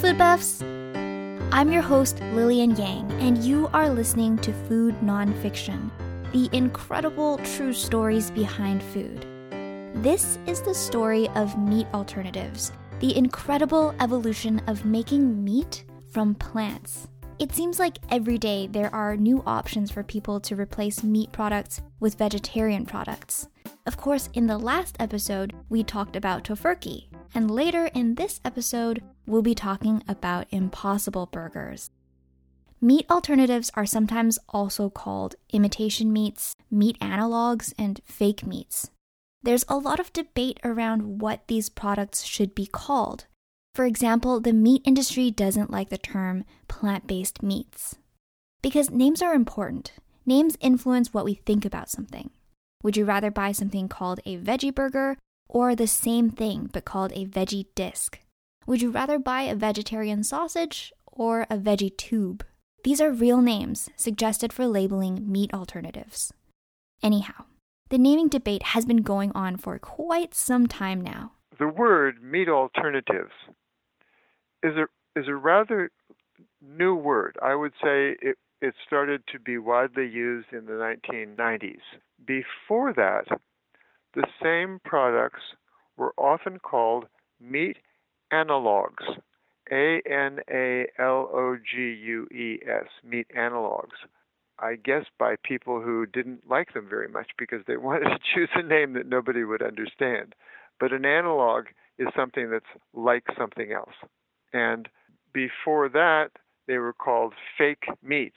Food buffs! I'm your host, Lillian Yang, and you are listening to Food Nonfiction, the incredible true stories behind food. This is the story of meat alternatives, the incredible evolution of making meat from plants. It seems like every day there are new options for people to replace meat products with vegetarian products. Of course, in the last episode, we talked about Tofurky, and later in this episode, we'll be talking about Impossible Burgers. Meat alternatives are sometimes also called imitation meats, meat analogs, and fake meats. There's a lot of debate around what these products should be called. For example, the meat industry doesn't like the term plant based meats. Because names are important. Names influence what we think about something. Would you rather buy something called a veggie burger or the same thing but called a veggie disc? Would you rather buy a vegetarian sausage or a veggie tube? These are real names suggested for labeling meat alternatives. Anyhow, the naming debate has been going on for quite some time now. The word meat alternatives is a is a rather new word. I would say it it started to be widely used in the 1990s. Before that, the same products were often called meat analogs. A N A L O G U E S, meat analogs. I guess by people who didn't like them very much because they wanted to choose a name that nobody would understand. But an analog is something that's like something else. And before that, they were called fake meats.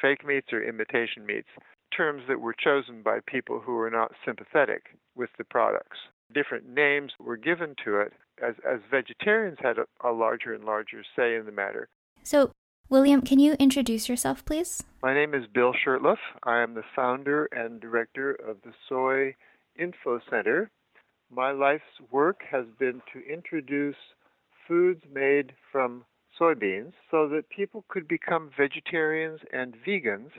Fake meats or imitation meats, terms that were chosen by people who were not sympathetic with the products. Different names were given to it as, as vegetarians had a, a larger and larger say in the matter. So, William, can you introduce yourself, please? My name is Bill Shurtleff. I am the founder and director of the Soy Info Center. My life's work has been to introduce foods made from soybeans so that people could become vegetarians and vegans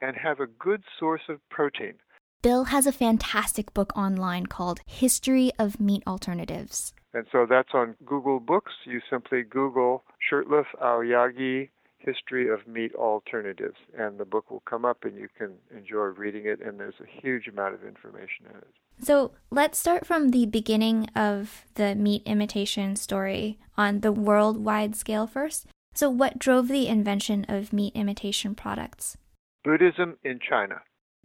and have a good source of protein. Bill has a fantastic book online called History of Meat Alternatives. And so that's on Google Books. You simply Google Shurtleff Aoyagi History of Meat Alternatives, and the book will come up and you can enjoy reading it. And there's a huge amount of information in it. So let's start from the beginning of the meat imitation story on the worldwide scale first. So, what drove the invention of meat imitation products? Buddhism in China.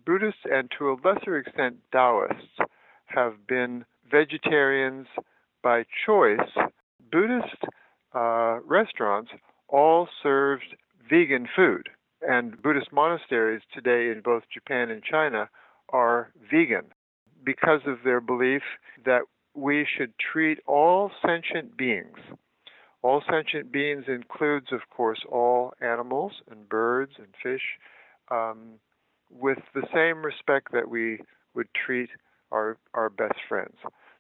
Buddhists and to a lesser extent Taoists have been vegetarians by choice. Buddhist uh, restaurants all served vegan food, and Buddhist monasteries today in both Japan and China are vegan because of their belief that we should treat all sentient beings. All sentient beings includes, of course, all animals and birds and fish um, with the same respect that we would treat our, our best friends.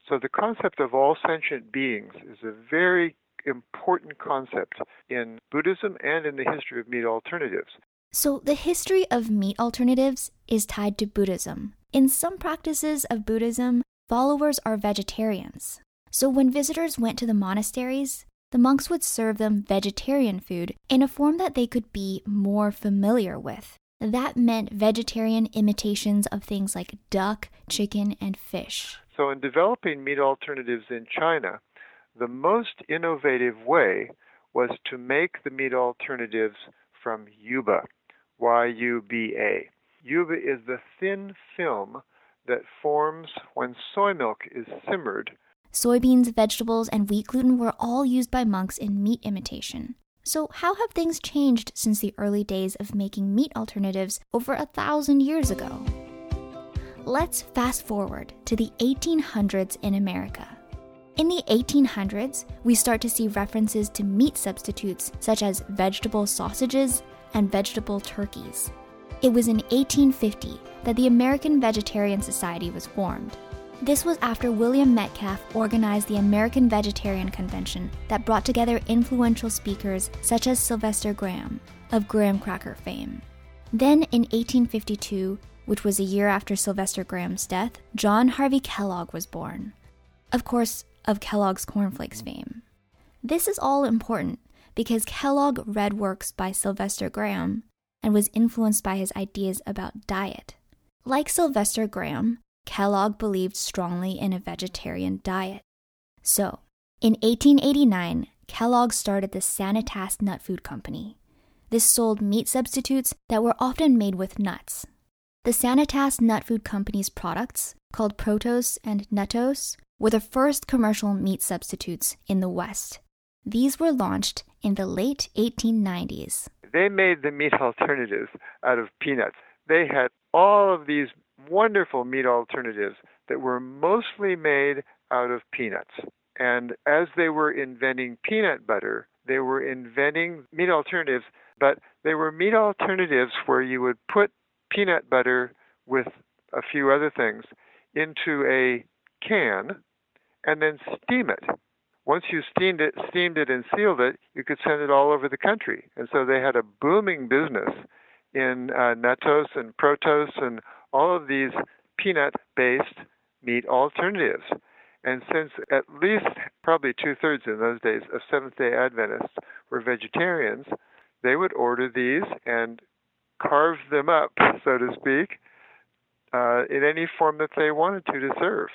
So the concept of all sentient beings is a very important concept in Buddhism and in the history of meat alternatives. So the history of meat alternatives is tied to Buddhism. In some practices of Buddhism, followers are vegetarians. So when visitors went to the monasteries, the monks would serve them vegetarian food in a form that they could be more familiar with. That meant vegetarian imitations of things like duck, chicken, and fish. So, in developing meat alternatives in China, the most innovative way was to make the meat alternatives from yuba, Y U B A. Yuba is the thin film that forms when soy milk is simmered. Soybeans, vegetables, and wheat gluten were all used by monks in meat imitation. So, how have things changed since the early days of making meat alternatives over a thousand years ago? Let's fast forward to the 1800s in America. In the 1800s, we start to see references to meat substitutes such as vegetable sausages and vegetable turkeys. It was in 1850 that the American Vegetarian Society was formed. This was after William Metcalf organized the American Vegetarian Convention that brought together influential speakers such as Sylvester Graham, of graham cracker fame. Then in 1852, which was a year after Sylvester Graham's death, John Harvey Kellogg was born. Of course, of Kellogg's cornflakes fame. This is all important because Kellogg read works by Sylvester Graham and was influenced by his ideas about diet. Like Sylvester Graham, Kellogg believed strongly in a vegetarian diet. So, in 1889, Kellogg started the Sanitas Nut Food Company. This sold meat substitutes that were often made with nuts. The Sanitas Nut Food Company's products, called Protose and Nuttose, were the first commercial meat substitutes in the West. These were launched in the late 1890s. They made the meat alternatives out of peanuts. They had all of these wonderful meat alternatives that were mostly made out of peanuts. And as they were inventing peanut butter, they were inventing meat alternatives, but they were meat alternatives where you would put peanut butter with a few other things into a can and then steam it. Once you steamed it, steamed it and sealed it, you could send it all over the country. And so they had a booming business in uh, Nuttose and Protose and all of these peanut-based meat alternatives. And since at least probably two thirds in those days of Seventh day Adventists were vegetarians, they would order these and carve them up, so to speak, uh, in any form that they wanted to to serve.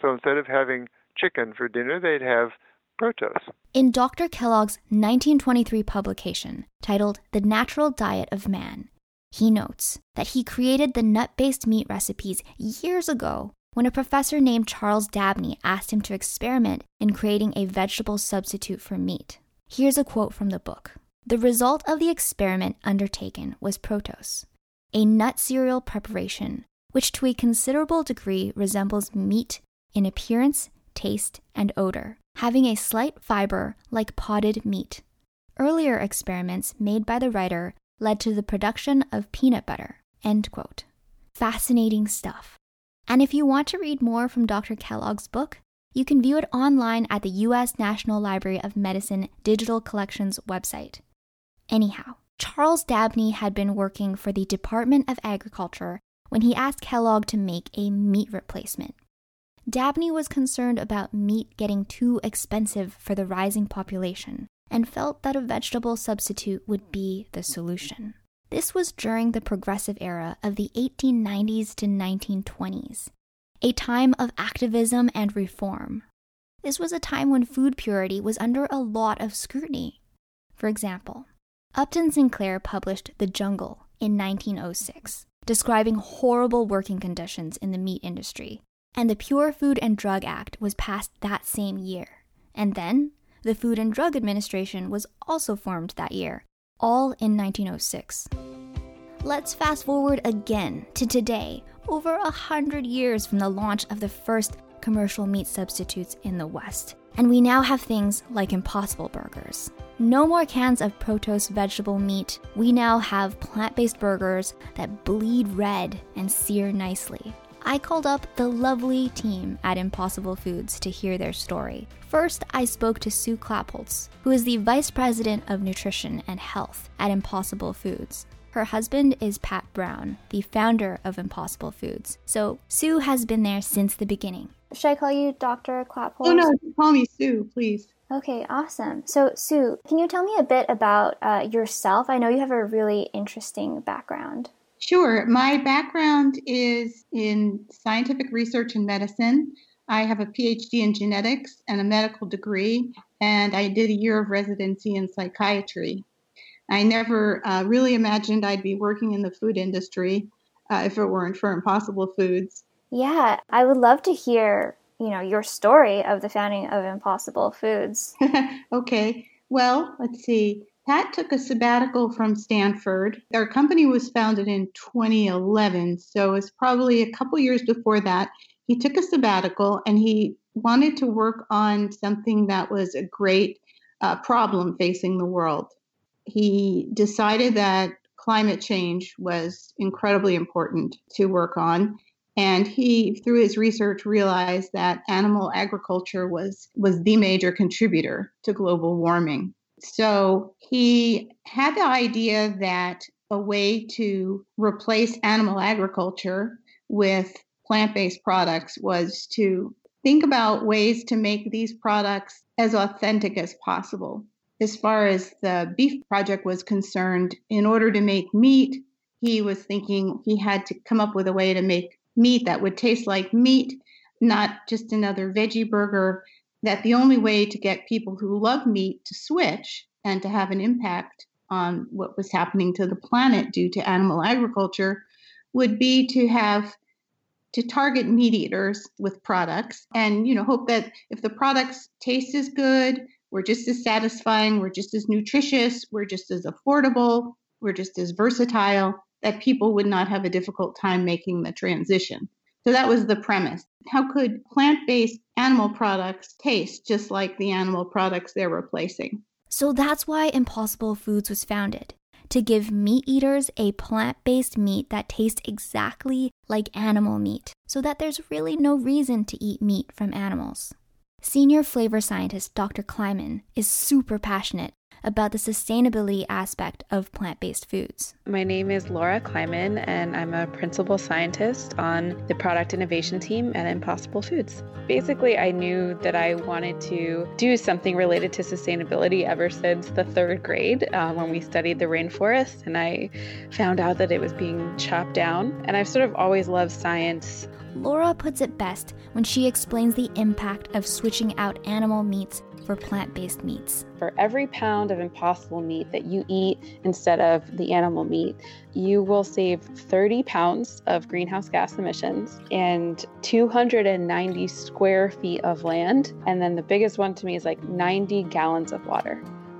So instead of having chicken for dinner, they'd have protose. In Dr. Kellogg's 1923 publication titled The Natural Diet of Man, he notes that he created the nut based meat recipes years ago when a professor named Charles Dabney asked him to experiment in creating a vegetable substitute for meat. Here's a quote from the book The result of the experiment undertaken was Protose, a nut cereal preparation which to a considerable degree resembles meat in appearance, taste, and odor, having a slight fiber like potted meat. Earlier experiments made by the writer led to the production of peanut butter. End quote. Fascinating stuff. And if you want to read more from Dr. Kellogg's book, you can view it online at the U.S. National Library of Medicine Digital Collections website. Anyhow, Charles Dabney had been working for the Department of Agriculture when he asked Kellogg to make a meat replacement. Dabney was concerned about meat getting too expensive for the rising population, and felt that a vegetable substitute would be the solution. This was during the progressive era of the 1890s to 1920s, a time of activism and reform. This was a time when food purity was under a lot of scrutiny. For example, Upton Sinclair published The Jungle in 1906, describing horrible working conditions in the meat industry, and the Pure Food and Drug Act was passed that same year. And then the Food and Drug Administration was also formed that year, all in 1906. Let's fast forward again to today, over a hundred years from the launch of the first commercial meat substitutes in the West. And we now have things like Impossible Burgers. No more cans of Protose vegetable meat. We now have plant based burgers that bleed red and sear nicely. I called up the lovely team at Impossible Foods to hear their story. First, I spoke to Sue Klappholz, who is the Vice President of Nutrition and Health at Impossible Foods. Her husband is Pat Brown, the founder of Impossible Foods. So Sue has been there since the beginning. Should I call you Dr. Klappholz? Oh, no, call me Sue, please. Okay, awesome. So, Sue, can you tell me a bit about uh, yourself? I know you have a really interesting background. Sure. My background is in scientific research and medicine. I have a PhD in genetics and a medical degree, and I did a year of residency in psychiatry. I never uh, really imagined I'd be working in the food industry uh, if it weren't for Impossible Foods. Yeah, I would love to hear, you know, your story of the founding of Impossible Foods. okay. Well, let's see. Pat took a sabbatical from Stanford. Our company was founded in 2011, so it's probably a couple years before that. He took a sabbatical and he wanted to work on something that was a great uh, problem facing the world. He decided that climate change was incredibly important to work on and he through his research realized that animal agriculture was was the major contributor to global warming so he had the idea that a way to replace animal agriculture with plant based products was to think about ways to make these products as authentic as possible. As far as the beef project was concerned, in order to make meat, he was thinking he had to come up with a way to make meat that would taste like meat, not just another veggie burger. That the only way to get people who love meat to switch and to have an impact on what was happening to the planet due to animal agriculture would be to have to target meat eaters with products and you know hope that if the products taste as good we're just as satisfying we're just as nutritious we're just as affordable we're just as versatile that people would not have a difficult time making the transition so that was the premise how could plant-based animal products taste just like the animal products they're replacing so that's why impossible foods was founded to give meat eaters a plant based meat that tastes exactly like animal meat, so that there's really no reason to eat meat from animals. Senior flavor scientist Dr. Kliman is super passionate about the sustainability aspect of plant based foods. My name is Laura Kliman, and I'm a principal scientist on the product innovation team at Impossible Foods. Basically, I knew that I wanted to do something related to sustainability ever since the third grade uh, when we studied the rainforest, and I found out that it was being chopped down. And I've sort of always loved science. Laura puts it best when she explains the impact of switching out animal meats for plant based meats. For every pound of impossible meat that you eat instead of the animal meat, you will save 30 pounds of greenhouse gas emissions and 290 square feet of land. And then the biggest one to me is like 90 gallons of water.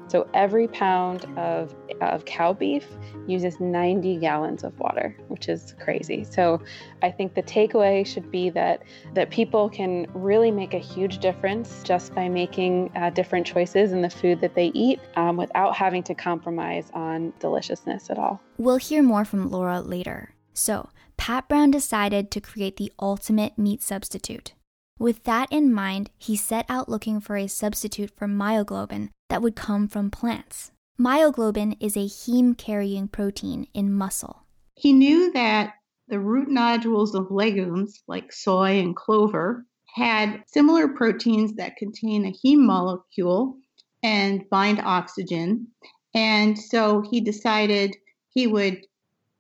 So every pound of, of cow beef uses 90 gallons of water, which is crazy. So I think the takeaway should be that that people can really make a huge difference just by making uh, different choices in the food that they eat um, without having to compromise on deliciousness at all. We'll hear more from Laura later. So Pat Brown decided to create the ultimate meat substitute. With that in mind, he set out looking for a substitute for myoglobin that would come from plants. Myoglobin is a heme carrying protein in muscle. He knew that the root nodules of legumes like soy and clover had similar proteins that contain a heme molecule and bind oxygen. And so he decided he would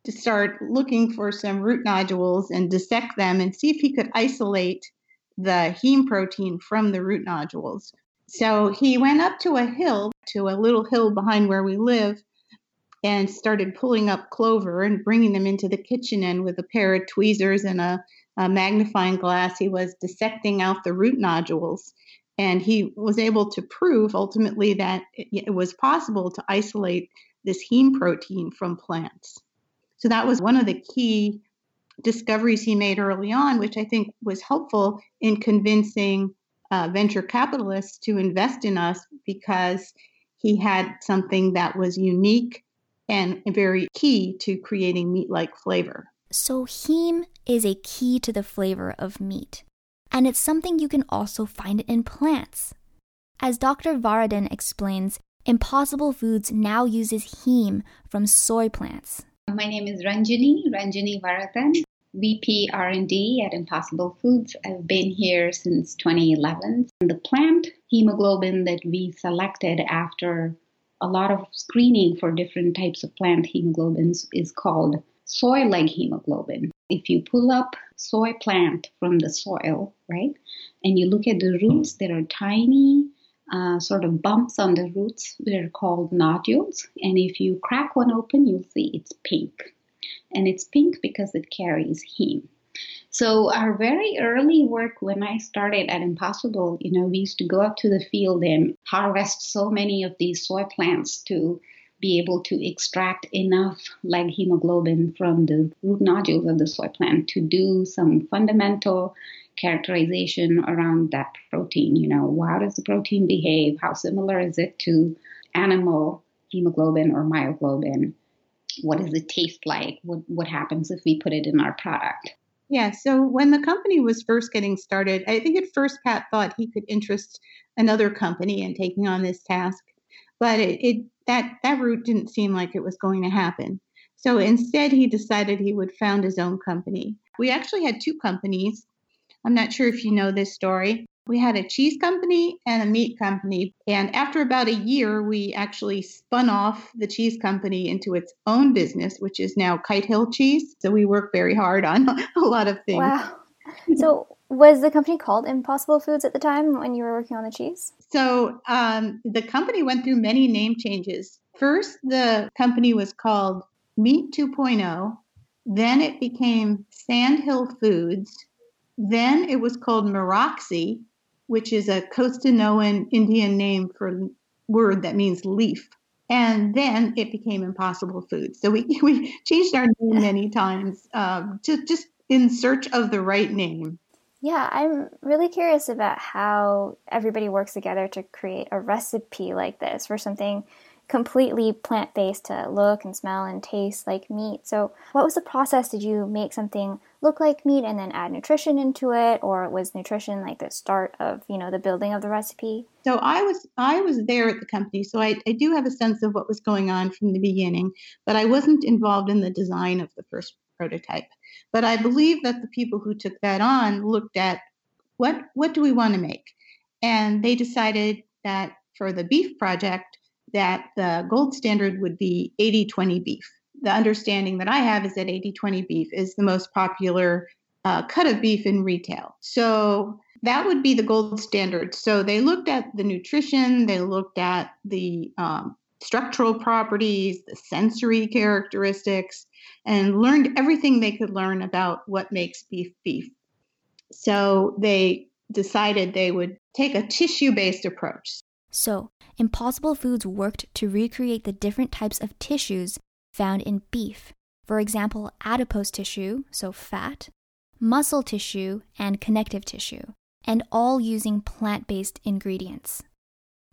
start looking for some root nodules and dissect them and see if he could isolate the heme protein from the root nodules. So he went up to a hill, to a little hill behind where we live, and started pulling up clover and bringing them into the kitchen. And with a pair of tweezers and a, a magnifying glass, he was dissecting out the root nodules. And he was able to prove ultimately that it, it was possible to isolate this heme protein from plants. So that was one of the key discoveries he made early on, which I think was helpful in convincing uh, venture capitalists to invest in us because he had something that was unique and very key to creating meat like flavor. So, heme is a key to the flavor of meat, and it's something you can also find in plants. As Dr. Varadan explains, Impossible Foods now uses heme from soy plants. My name is Ranjini, Ranjini Varadan, VP R&D at Impossible Foods. I've been here since 2011. The plant hemoglobin that we selected after a lot of screening for different types of plant hemoglobins is called soy leghemoglobin. If you pull up soy plant from the soil, right, and you look at the roots, there are tiny uh, sort of bumps on the roots. They're called nodules. And if you crack one open, you'll see it's pink and it's pink because it carries heme. So our very early work when I started at Impossible, you know, we used to go up to the field and harvest so many of these soy plants to be able to extract enough leghemoglobin from the root nodules of the soy plant to do some fundamental characterization around that protein. You know, how does the protein behave? How similar is it to animal hemoglobin or myoglobin? what does it taste like? What, what happens if we put it in our product? Yeah, so when the company was first getting started, I think at first Pat thought he could interest another company in taking on this task, but it, it that that route didn't seem like it was going to happen. So instead, he decided he would found his own company. We actually had two companies. I'm not sure if you know this story. We had a cheese company and a meat company. And after about a year, we actually spun off the cheese company into its own business, which is now Kite Hill Cheese. So we work very hard on a lot of things. Wow. So was the company called Impossible Foods at the time when you were working on the cheese? So um, the company went through many name changes. First, the company was called Meat 2.0. Then it became Sandhill Foods. Then it was called Maraxi, which is a Costanoan Indian name for word that means leaf. And then it became Impossible Foods. So we, we changed our name many times um, to just in search of the right name. Yeah, I'm really curious about how everybody works together to create a recipe like this for something completely plant based to look and smell and taste like meat. So, what was the process? Did you make something look like meat and then add nutrition into it, or was nutrition like the start of you know the building of the recipe? So I was I was there at the company, so I, I do have a sense of what was going on from the beginning, but I wasn't involved in the design of the first prototype. But I believe that the people who took that on looked at what what do we want to make, and they decided that for the beef project that the gold standard would be 80-20 beef. The understanding that I have is that 80-20 beef is the most popular uh, cut of beef in retail. So that would be the gold standard. So they looked at the nutrition, they looked at the um, structural properties, the sensory characteristics, and learned everything they could learn about what makes beef beef. So they decided they would take a tissue based approach. So, Impossible Foods worked to recreate the different types of tissues found in beef. For example, adipose tissue, so fat, muscle tissue, and connective tissue, and all using plant based ingredients.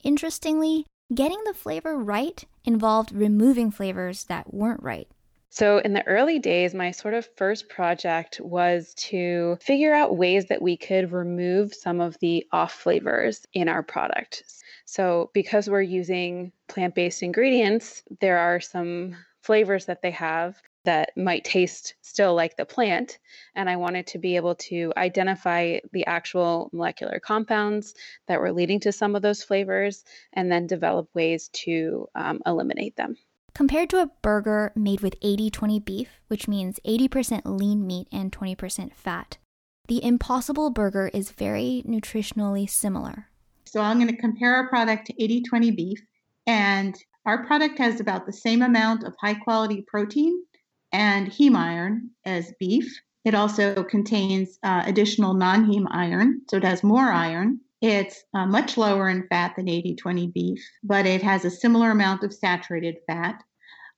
Interestingly, getting the flavor right involved removing flavors that weren't right. So, in the early days, my sort of first project was to figure out ways that we could remove some of the off flavors in our product. So, because we're using plant based ingredients, there are some flavors that they have that might taste still like the plant. And I wanted to be able to identify the actual molecular compounds that were leading to some of those flavors and then develop ways to um, eliminate them. Compared to a burger made with 80 20 beef, which means 80% lean meat and 20% fat, the Impossible Burger is very nutritionally similar. So I'm going to compare our product to 80 20 beef, and our product has about the same amount of high quality protein and heme iron as beef. It also contains uh, additional non heme iron, so it has more iron. It's uh, much lower in fat than 80 20 beef, but it has a similar amount of saturated fat.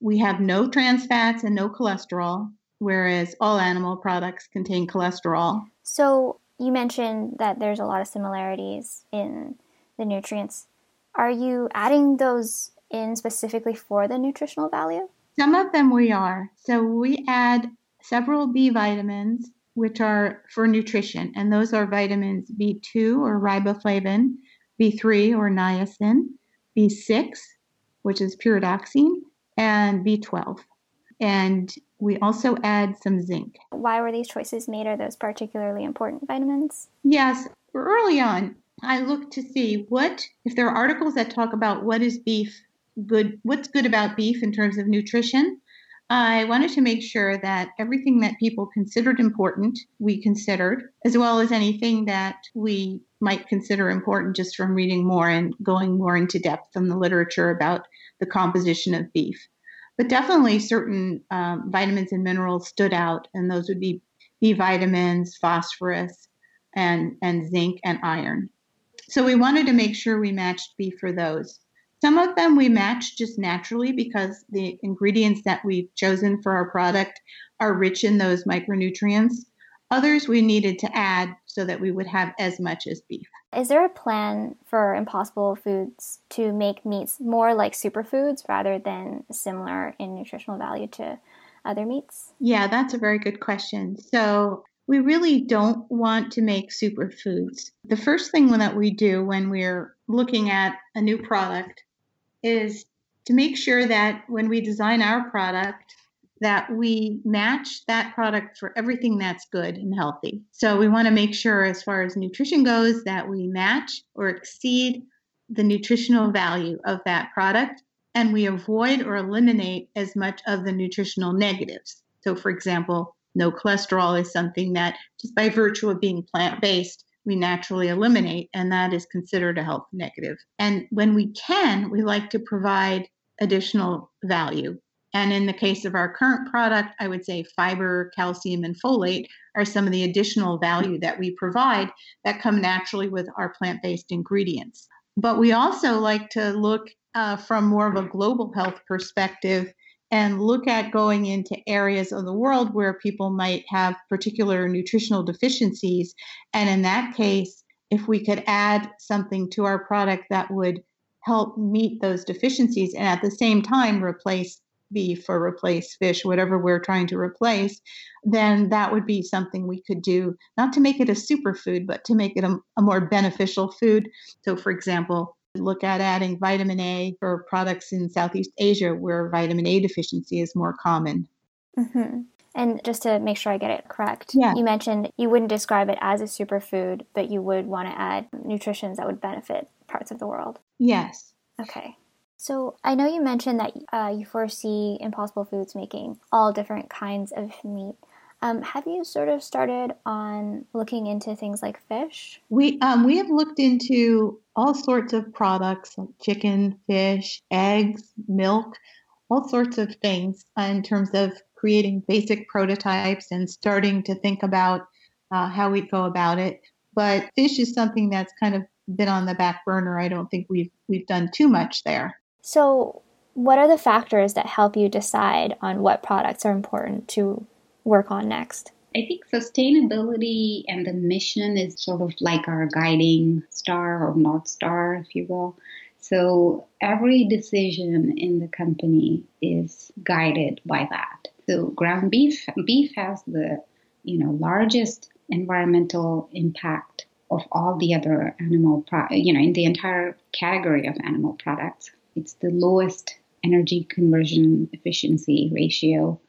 We have no trans fats and no cholesterol, whereas all animal products contain cholesterol. So, you mentioned that there's a lot of similarities in the nutrients. Are you adding those in specifically for the nutritional value? Some of them we are. So, we add several B vitamins which are for nutrition, and those are vitamins B2 or riboflavin, B3 or niacin, B6, which is pyridoxine, and B12. And we also add some zinc. Why were these choices made? Are those particularly important vitamins? Yes, early on, I looked to see what, if there are articles that talk about what is beef good, what's good about beef in terms of nutrition, I wanted to make sure that everything that people considered important, we considered, as well as anything that we might consider important just from reading more and going more into depth from the literature about the composition of beef. But definitely certain um, vitamins and minerals stood out, and those would be B vitamins, phosphorus, and, and zinc and iron. So we wanted to make sure we matched beef for those. Some of them we match just naturally because the ingredients that we've chosen for our product are rich in those micronutrients. Others we needed to add so that we would have as much as beef. Is there a plan for Impossible Foods to make meats more like superfoods rather than similar in nutritional value to other meats? Yeah, that's a very good question. So, we really don't want to make superfoods. The first thing that we do when we're looking at a new product is to make sure that when we design our product, that we match that product for everything that's good and healthy. So we want to make sure, as far as nutrition goes, that we match or exceed the nutritional value of that product and we avoid or eliminate as much of the nutritional negatives. So, for example, no cholesterol is something that, just by virtue of being plant based, we naturally eliminate, and that is considered a health negative. And when we can, we like to provide additional value. And in the case of our current product, I would say fiber, calcium, and folate are some of the additional value that we provide that come naturally with our plant based ingredients. But we also like to look uh, from more of a global health perspective and look at going into areas of the world where people might have particular nutritional deficiencies. And in that case, if we could add something to our product that would help meet those deficiencies and at the same time replace beef or replace fish, whatever we're trying to replace, then that would be something we could do, not to make it a superfood, but to make it a, a more beneficial food. So, for example, look at adding vitamin A for products in Southeast Asia where vitamin A deficiency is more common. Mm-hmm. And just to make sure I get it correct, yeah. you mentioned you wouldn't describe it as a superfood, but you would want to add nutritions that would benefit parts of the world. Yes. Okay. So I know you mentioned that uh, you foresee Impossible Foods making all different kinds of meat. Um, have you sort of started on looking into things like fish? We um, we have looked into all sorts of products like chicken, fish, eggs, milk, all sorts of things in terms of creating basic prototypes and starting to think about uh, how we'd go about it. But fish is something that's kind of been on the back burner. I don't think we've we've done too much there. So, what are the factors that help you decide on what products are important to work on next? I think sustainability and the mission is sort of like our guiding star or North Star, if you will. So every decision in the company is guided by that. So ground beef, beef has the you know largest environmental impact of all the other animal, pro- you know, in the entire category of animal products. It's the lowest energy conversion efficiency ratio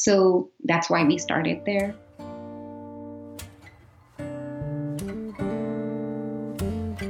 so that's why we started there.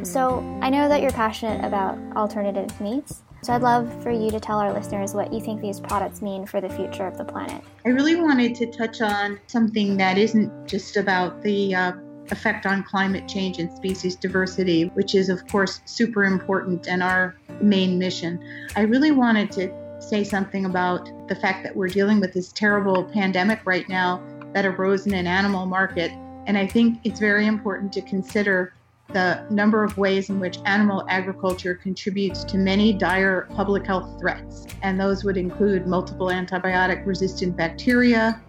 So I know that you're passionate about alternative meats. So I'd love for you to tell our listeners what you think these products mean for the future of the planet. I really wanted to touch on something that isn't just about the uh, effect on climate change and species diversity, which is, of course, super important and our main mission. I really wanted to say something about the fact that we're dealing with this terrible pandemic right now that arose in an animal market. And I think it's very important to consider the number of ways in which animal agriculture contributes to many dire public health threats. And those would include multiple antibiotic resistant bacteria,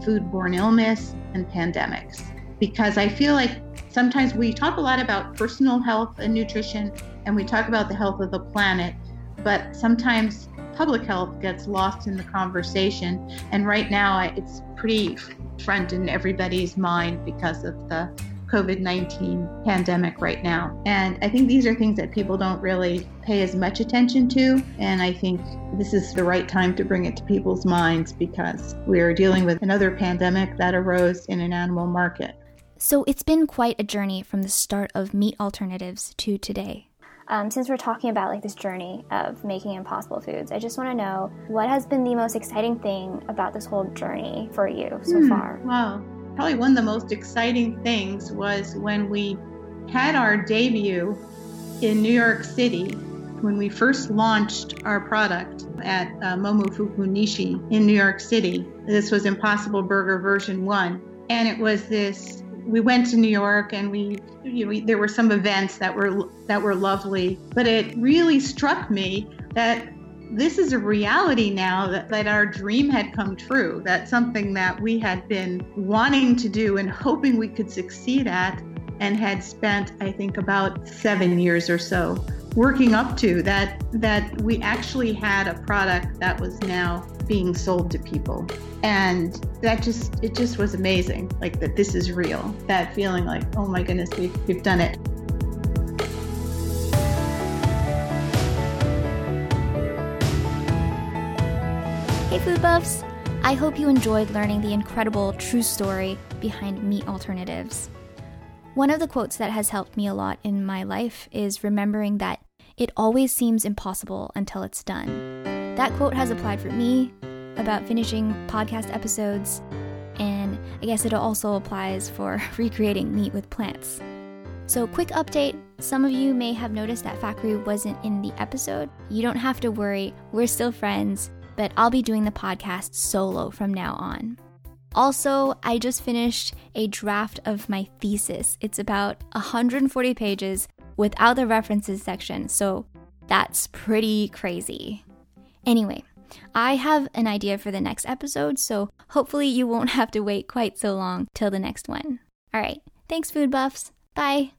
foodborne illness, and pandemics. Because I feel like sometimes we talk a lot about personal health and nutrition, and we talk about the health of the planet, but sometimes public health gets lost in the conversation. And right now, it's pretty front in everybody's mind because of the COVID 19 pandemic right now. And I think these are things that people don't really pay as much attention to. And I think this is the right time to bring it to people's minds because we're dealing with another pandemic that arose in an animal market. So it's been quite a journey from the start of meat alternatives to today. Um, since we're talking about like this journey of making impossible foods, I just want to know what has been the most exciting thing about this whole journey for you so hmm, far. Well, probably one of the most exciting things was when we had our debut in New York City when we first launched our product at uh, Momofuku Nishi in New York City. This was Impossible Burger version 1 and it was this we went to New York and we, you know, we, there were some events that were that were lovely, but it really struck me that this is a reality now that, that our dream had come true. that something that we had been wanting to do and hoping we could succeed at and had spent, I think, about seven years or so working up to that that we actually had a product that was now being sold to people. And that just it just was amazing like that this is real that feeling like oh my goodness we've, we've done it. Hey food buffs. I hope you enjoyed learning the incredible true story behind meat alternatives. One of the quotes that has helped me a lot in my life is remembering that it always seems impossible until it's done. That quote has applied for me about finishing podcast episodes, and I guess it also applies for recreating meat with plants. So, quick update some of you may have noticed that Fakru wasn't in the episode. You don't have to worry, we're still friends, but I'll be doing the podcast solo from now on. Also, I just finished a draft of my thesis. It's about 140 pages without the references section, so that's pretty crazy. Anyway, I have an idea for the next episode, so hopefully you won't have to wait quite so long till the next one. All right, thanks, food buffs. Bye.